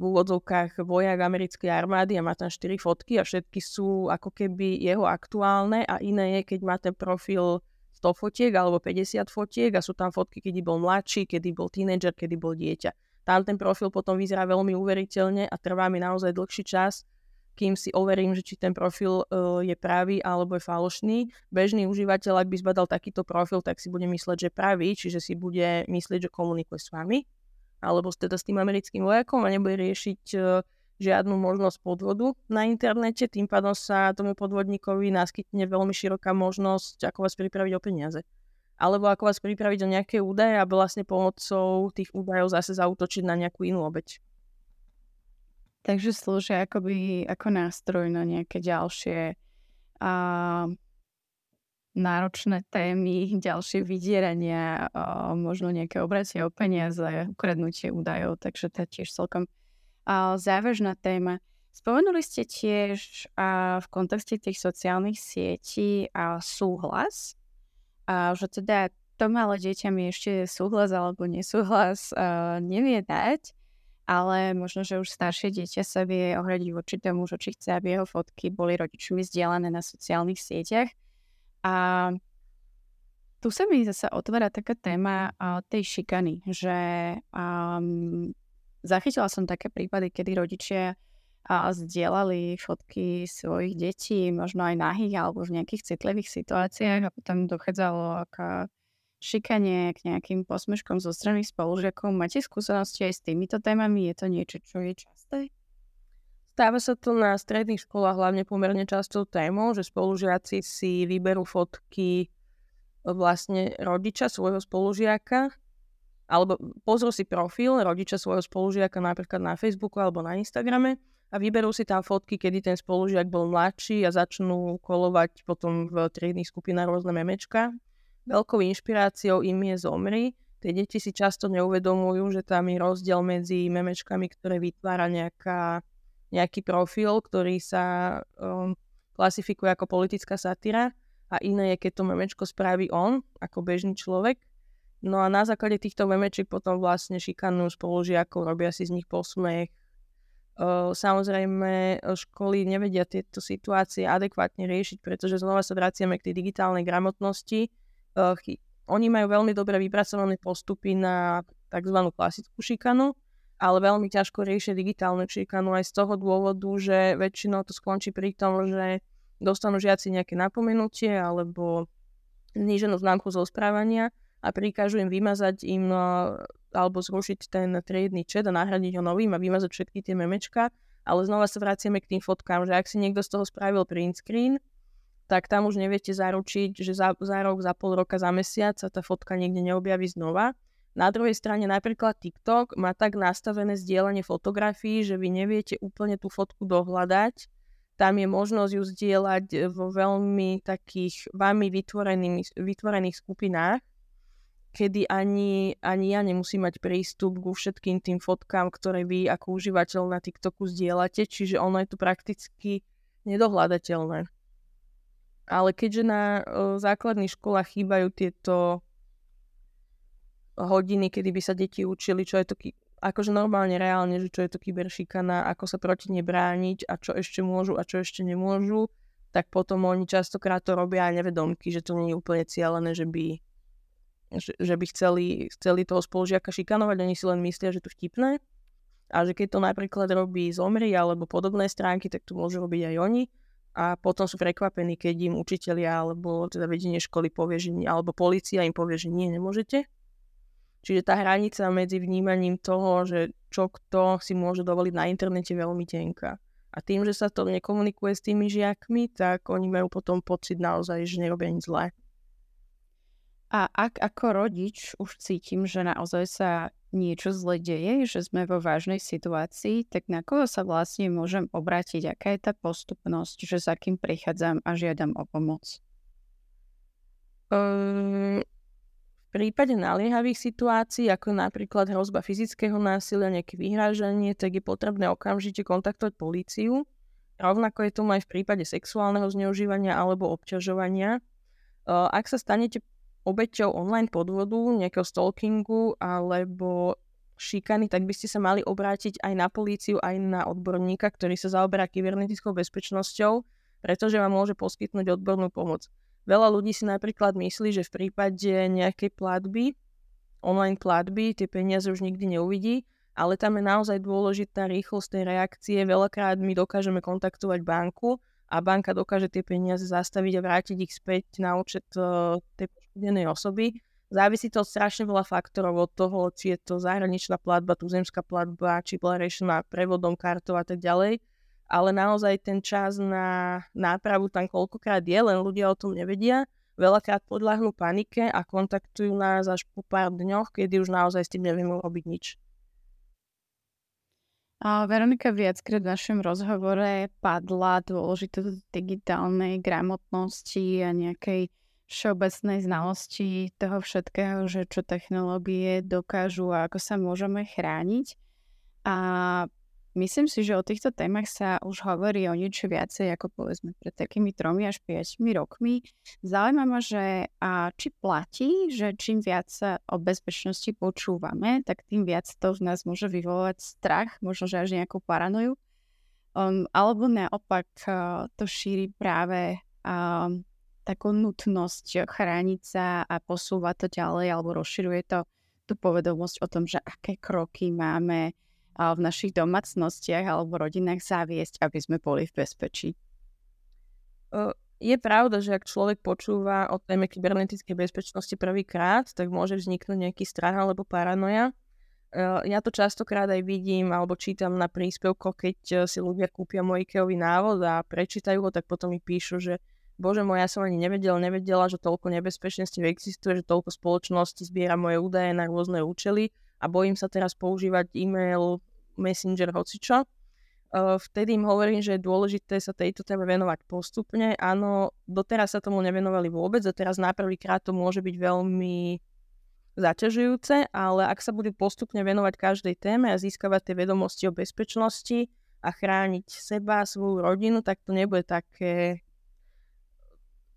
v úvodzovkách vojak americkej armády a má tam 4 fotky a všetky sú ako keby jeho aktuálne a iné je, keď má ten profil 100 fotiek alebo 50 fotiek a sú tam fotky, kedy bol mladší, kedy bol tínedžer, kedy bol dieťa. Tam ten profil potom vyzerá veľmi uveriteľne a trvá mi naozaj dlhší čas, kým si overím, že či ten profil uh, je pravý alebo je falošný. Bežný užívateľ, ak by zbadal takýto profil, tak si bude mysleť, že pravý, čiže si bude myslieť, že komunikuje s vami, alebo teda s tým americkým vojakom a nebude riešiť uh, žiadnu možnosť podvodu na internete, tým pádom sa tomu podvodníkovi naskytne veľmi široká možnosť, ako vás pripraviť o peniaze. Alebo ako vás pripraviť o nejaké údaje a vlastne pomocou tých údajov zase zautočiť na nejakú inú obeď. Takže slúžia akoby ako nástroj na nejaké ďalšie a, náročné témy, ďalšie vydierania, možno nejaké obracie o peniaze, ukradnutie údajov, takže to je tiež celkom závažná téma. Spomenuli ste tiež v kontexte tých sociálnych sietí súhlas, že teda to malé dieťa mi ešte súhlas alebo nesúhlas nevie dať, ale možno, že už staršie dieťa sa vie ohradiť voči tomu, že či chce, aby jeho fotky boli rodičmi zdieľané na sociálnych sieťach. A tu sa mi zase otvára taká téma tej šikany, že um, zachytila som také prípady, kedy rodičia a zdieľali fotky svojich detí, možno aj nahých alebo v nejakých citlivých situáciách a potom dochádzalo k šikanie, k nejakým posmeškom zo strany spolužiakov. Máte skúsenosti aj s týmito témami? Je to niečo, čo je časté? Stáva sa to na stredných školách hlavne pomerne častou témou, že spolužiaci si vyberú fotky vlastne rodiča svojho spolužiaka alebo pozrú si profil rodiča svojho spolužiaka napríklad na Facebooku alebo na Instagrame a vyberú si tam fotky, kedy ten spolužiak bol mladší a začnú kolovať potom v triedných skupinách rôzne memečka Veľkou inšpiráciou im je Zomri. Tie deti si často neuvedomujú, že tam je rozdiel medzi memečkami, ktoré vytvára nejaká, nejaký profil, ktorý sa um, klasifikuje ako politická satyra a iné je, keď to memečko spraví on, ako bežný človek. No a na základe týchto memečiek potom vlastne šikanujú spolužiakov, robia si z nich posmech. Samozrejme, školy nevedia tieto situácie adekvátne riešiť, pretože znova sa vraciame k tej digitálnej gramotnosti, oni majú veľmi dobre vypracované postupy na tzv. klasickú šikanu, ale veľmi ťažko riešia digitálnu šikanu aj z toho dôvodu, že väčšinou to skončí pri tom, že dostanú žiaci nejaké napomenutie alebo zníženú známku zo správania a prikážu im vymazať im alebo zrušiť ten triedny chat a nahradiť ho novým a vymazať všetky tie memečka. Ale znova sa vraciame k tým fotkám, že ak si niekto z toho spravil print screen, tak tam už neviete zaručiť, že za, za rok, za pol roka, za mesiac sa tá fotka niekde neobjaví znova. Na druhej strane napríklad TikTok má tak nastavené zdieľanie fotografií, že vy neviete úplne tú fotku dohľadať. Tam je možnosť ju zdieľať vo veľmi takých vami vytvorených skupinách, kedy ani, ani ja nemusím mať prístup ku všetkým tým fotkám, ktoré vy ako užívateľ na TikToku zdieľate, čiže ono je to prakticky nedohľadateľné. Ale keďže na o, základných školách chýbajú tieto hodiny, kedy by sa deti učili, čo je to akože normálne, reálne, že čo je to kyberšikana, ako sa proti nej brániť a čo ešte môžu a čo ešte nemôžu, tak potom oni častokrát to robia aj nevedomky, že to nie je úplne cieľené, že by, že, že by chceli, chceli toho spolužiaka šikanovať, oni si len myslia, že to vtipné. A že keď to napríklad robí zomri alebo podobné stránky, tak to môžu robiť aj oni. A potom sú prekvapení, keď im učitelia alebo teda vedenie školy povie, že nie, alebo policia im povie, že nie, nemôžete. Čiže tá hranica medzi vnímaním toho, že čo kto si môže dovoliť na internete veľmi tenká. A tým, že sa to nekomunikuje s tými žiakmi, tak oni majú potom pocit naozaj, že nerobia nič zlé. A ak ako rodič už cítim, že naozaj sa niečo zle deje, že sme vo vážnej situácii, tak na koho sa vlastne môžem obrátiť? Aká je tá postupnosť, že za kým prichádzam a žiadam o pomoc? Um, prípade naliehavých situácií, ako napríklad hrozba fyzického násilia, nejaké vyhrážanie, tak je potrebné okamžite kontaktovať políciu. Rovnako je tomu aj v prípade sexuálneho zneužívania alebo obťažovania. Ak sa stanete obeťou online podvodu, nejakého stalkingu alebo šikany, tak by ste sa mali obrátiť aj na políciu, aj na odborníka, ktorý sa zaoberá kybernetickou bezpečnosťou, pretože vám môže poskytnúť odbornú pomoc. Veľa ľudí si napríklad myslí, že v prípade nejakej platby, online platby, tie peniaze už nikdy neuvidí, ale tam je naozaj dôležitá rýchlosť tej reakcie. Veľakrát my dokážeme kontaktovať banku a banka dokáže tie peniaze zastaviť a vrátiť ich späť na účet uh, tej poškodenej osoby. Závisí to od strašne veľa faktorov od toho, či je to zahraničná platba, tuzemská platba, či bola riešená prevodom, kartou a tak ďalej ale naozaj ten čas na nápravu tam koľkokrát je, len ľudia o tom nevedia. Veľakrát podľahnú panike a kontaktujú nás až po pár dňoch, kedy už naozaj s tým nevieme robiť nič. A Veronika viackrát v našom rozhovore padla dôležitosť digitálnej gramotnosti a nejakej všeobecnej znalosti toho všetkého, že čo technológie dokážu a ako sa môžeme chrániť. A Myslím si, že o týchto témach sa už hovorí o niečo viacej ako povedzme pred takými tromi až 5 rokmi. Zaujíma ma, že a či platí, že čím viac sa o bezpečnosti počúvame, tak tým viac to v nás môže vyvolať strach, možno že až nejakú paranoju. Um, alebo naopak uh, to šíri práve um, takú nutnosť chrániť sa a posúvať to ďalej alebo rozširuje to tú povedomosť o tom, že aké kroky máme v našich domácnostiach alebo rodinách zaviesť, aby sme boli v bezpečí? Je pravda, že ak človek počúva o téme kybernetickej bezpečnosti prvýkrát, tak môže vzniknúť nejaký strach alebo paranoja. Ja to častokrát aj vidím alebo čítam na príspevkoch, keď e, si ľudia kúpia môj IKEAový návod a prečítajú ho, tak potom mi píšu, že bože môj, ja som ani nevedel, nevedela, že toľko nebezpečenstiev existuje, že toľko spoločností zbiera moje údaje na rôzne účely a bojím sa teraz používať e-mail, Messenger, hocičo. Vtedy im hovorím, že je dôležité sa tejto téme venovať postupne. Áno, doteraz sa tomu nevenovali vôbec a teraz na prvýkrát to môže byť veľmi zaťažujúce, ale ak sa budú postupne venovať každej téme a získavať tie vedomosti o bezpečnosti a chrániť seba, svoju rodinu, tak to nebude také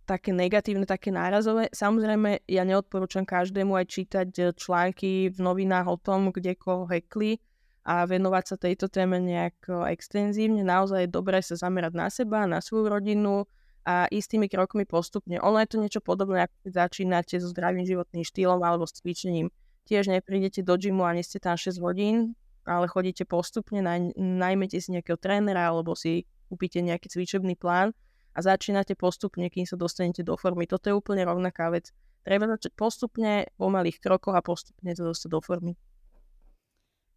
také negatívne, také nárazové. Samozrejme, ja neodporúčam každému aj čítať články v novinách o tom, kde koho hekli, a venovať sa tejto téme nejak extenzívne. Naozaj je dobré sa zamerať na seba, na svoju rodinu a istými krokmi postupne. Ono je to niečo podobné, ako keď začínate so zdravým životným štýlom alebo s cvičením. Tiež neprídete do gymu a nie ste tam 6 hodín, ale chodíte postupne, naj, najmete si nejakého trénera alebo si kúpite nejaký cvičebný plán a začínate postupne, kým sa dostanete do formy. Toto je úplne rovnaká vec. Treba začať postupne, po malých krokoch a postupne sa dostať do formy.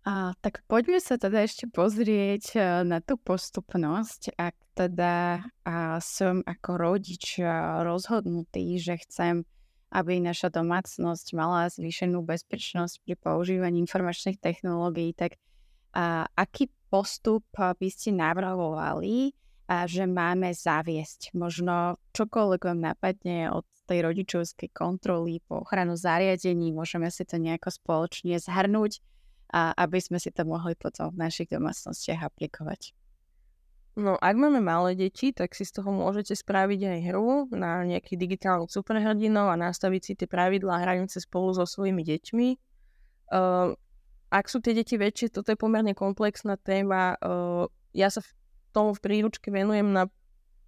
A, tak poďme sa teda ešte pozrieť e, na tú postupnosť. Ak teda a som ako rodič e, rozhodnutý, že chcem, aby naša domácnosť mala zvýšenú bezpečnosť pri používaní informačných technológií, tak a, aký postup by ste navrhovali, a že máme zaviesť? Možno čokoľvek vám napadne od tej rodičovskej kontroly po ochranu zariadení, môžeme si to nejako spoločne zhrnúť a aby sme si to mohli potom v našich domácnostiach aplikovať. No, ak máme malé deti, tak si z toho môžete spraviť aj hru na nejakých digitálnych superhrdinov a nastaviť si tie pravidlá hranice spolu so svojimi deťmi. Uh, ak sú tie deti väčšie, toto je pomerne komplexná téma. Uh, ja sa v tomu v príručke venujem na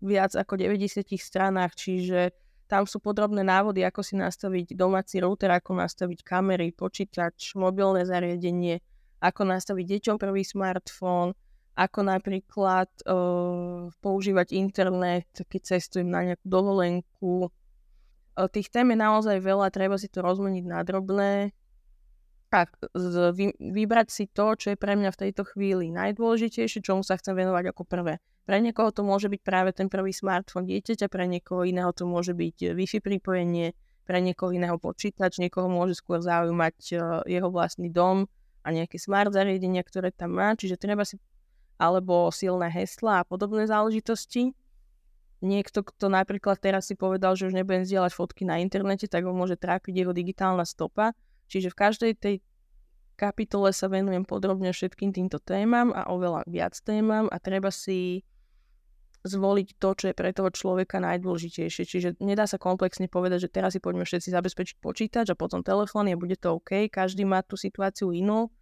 viac ako 90 stranách, čiže tam sú podrobné návody, ako si nastaviť domáci router, ako nastaviť kamery, počítač, mobilné zariadenie, ako nastaviť deťom prvý smartfón, ako napríklad uh, používať internet, keď cestujem na nejakú dovolenku. Uh, tých tém je naozaj veľa, treba si to rozmeniť na drobné z, vy, vybrať si to, čo je pre mňa v tejto chvíli najdôležitejšie, čomu sa chcem venovať ako prvé. Pre niekoho to môže byť práve ten prvý smartfón dieťaťa, pre niekoho iného to môže byť Wi-Fi pripojenie, pre niekoho iného počítač, niekoho môže skôr zaujímať uh, jeho vlastný dom a nejaké smart zariadenia, ktoré tam má, čiže treba si alebo silné hesla a podobné záležitosti. Niekto, kto napríklad teraz si povedal, že už nebudem zdieľať fotky na internete, tak ho môže trápiť jeho digitálna stopa, Čiže v každej tej kapitole sa venujem podrobne všetkým týmto témam a oveľa viac témam a treba si zvoliť to, čo je pre toho človeka najdôležitejšie. Čiže nedá sa komplexne povedať, že teraz si poďme všetci zabezpečiť počítač a potom telefón a bude to OK. Každý má tú situáciu inú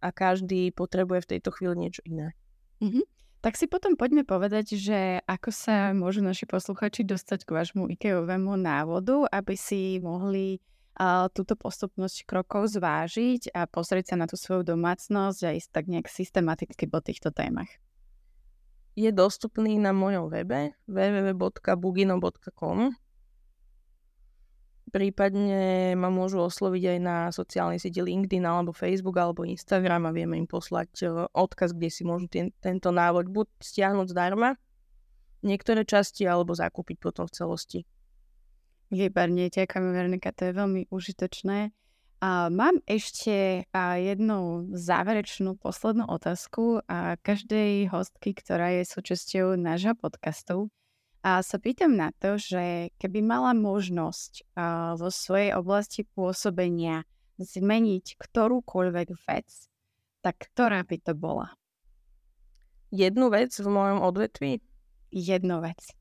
a každý potrebuje v tejto chvíli niečo iné. Mm-hmm. Tak si potom poďme povedať, že ako sa môžu naši posluchači dostať k vášmu IKEOvému návodu, aby si mohli túto postupnosť krokov zvážiť a pozrieť sa na tú svoju domácnosť a ísť tak nejak systematicky po týchto témach. Je dostupný na mojom webe www.bugino.com Prípadne ma môžu osloviť aj na sociálnej sieti LinkedIn alebo Facebook alebo Instagram a vieme im poslať e, odkaz, kde si môžu ten, tento návod buď stiahnuť zdarma, niektoré časti, alebo zakúpiť potom v celosti. Výborne, ďakujem Veronika, to je veľmi užitočné. A mám ešte jednu záverečnú poslednú otázku a každej hostky, ktorá je súčasťou nášho podcastu. A sa pýtam na to, že keby mala možnosť vo svojej oblasti pôsobenia zmeniť ktorúkoľvek vec, tak ktorá by to bola? Jednu vec v mojom odvetví? Jednu vec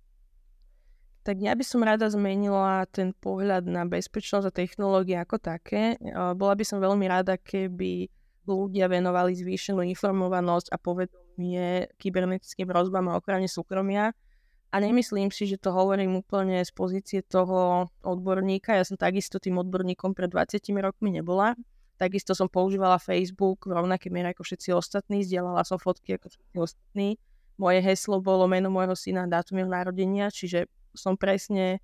tak ja by som rada zmenila ten pohľad na bezpečnosť a technológie ako také. Bola by som veľmi rada, keby ľudia venovali zvýšenú informovanosť a povedomie kybernetickým hrozbám a ochrane súkromia. A nemyslím si, že to hovorím úplne z pozície toho odborníka. Ja som takisto tým odborníkom pred 20 rokmi nebola. Takisto som používala Facebook v rovnakej miere ako všetci ostatní. Zdieľala som fotky ako všetci ostatní. Moje heslo bolo meno môjho syna, dátum jeho narodenia, čiže som presne,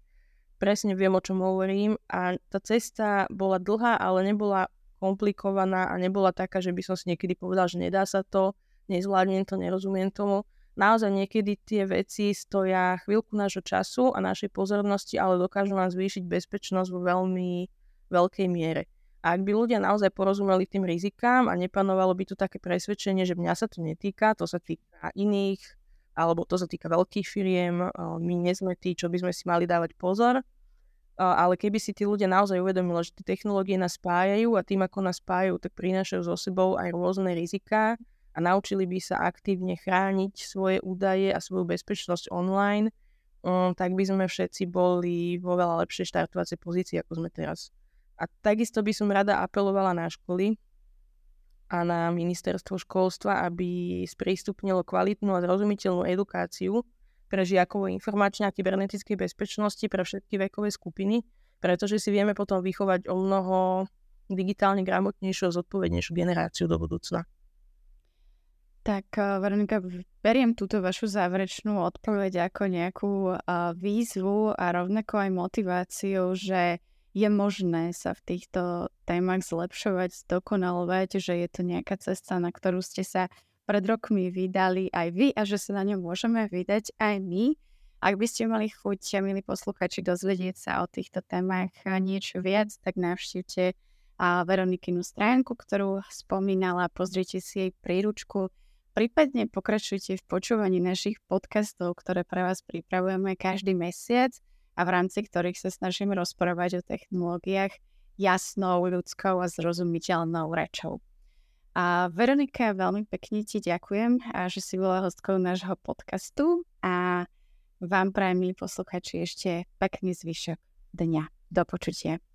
presne viem, o čom hovorím a tá cesta bola dlhá, ale nebola komplikovaná a nebola taká, že by som si niekedy povedal, že nedá sa to, nezvládnem to, nerozumiem tomu. Naozaj niekedy tie veci stoja chvíľku nášho času a našej pozornosti, ale dokážu nám zvýšiť bezpečnosť vo veľmi veľkej miere. A ak by ľudia naozaj porozumeli tým rizikám a nepanovalo by tu také presvedčenie, že mňa sa to netýka, to sa týka iných, alebo to sa týka veľkých firiem, my nie sme tí, čo by sme si mali dávať pozor, ale keby si tí ľudia naozaj uvedomili, že tie technológie nás spájajú a tým, ako nás spájajú, tak prinášajú so sebou aj rôzne riziká a naučili by sa aktívne chrániť svoje údaje a svoju bezpečnosť online, tak by sme všetci boli vo veľa lepšej štartovacej pozícii, ako sme teraz. A takisto by som rada apelovala na školy, a na ministerstvo školstva, aby sprístupnilo kvalitnú a zrozumiteľnú edukáciu pre žiakov informačnej a kybernetickej bezpečnosti pre všetky vekové skupiny, pretože si vieme potom vychovať o mnoho digitálne gramotnejšiu a zodpovednejšiu generáciu do budúcna. Tak, eh, Veronika, beriem túto vašu záverečnú odpoveď ako nejakú uh, výzvu a rovnako aj motiváciu, že je možné sa v týchto témach zlepšovať, zdokonalovať, že je to nejaká cesta, na ktorú ste sa pred rokmi vydali aj vy a že sa na ňom môžeme vydať aj my. Ak by ste mali chuť, milí posluchači, dozvedieť sa o týchto témach niečo viac, tak navštívte Veronikinu stránku, ktorú spomínala, pozrite si jej príručku, prípadne pokračujte v počúvaní našich podcastov, ktoré pre vás pripravujeme každý mesiac a v rámci ktorých sa snažím rozprávať o technológiách jasnou, ľudskou a zrozumiteľnou rečou. A Veronika, veľmi pekne ti ďakujem, a že si bola hostkou nášho podcastu a vám prajem, milí posluchači, ešte pekný zvyšok dňa. Do počutia.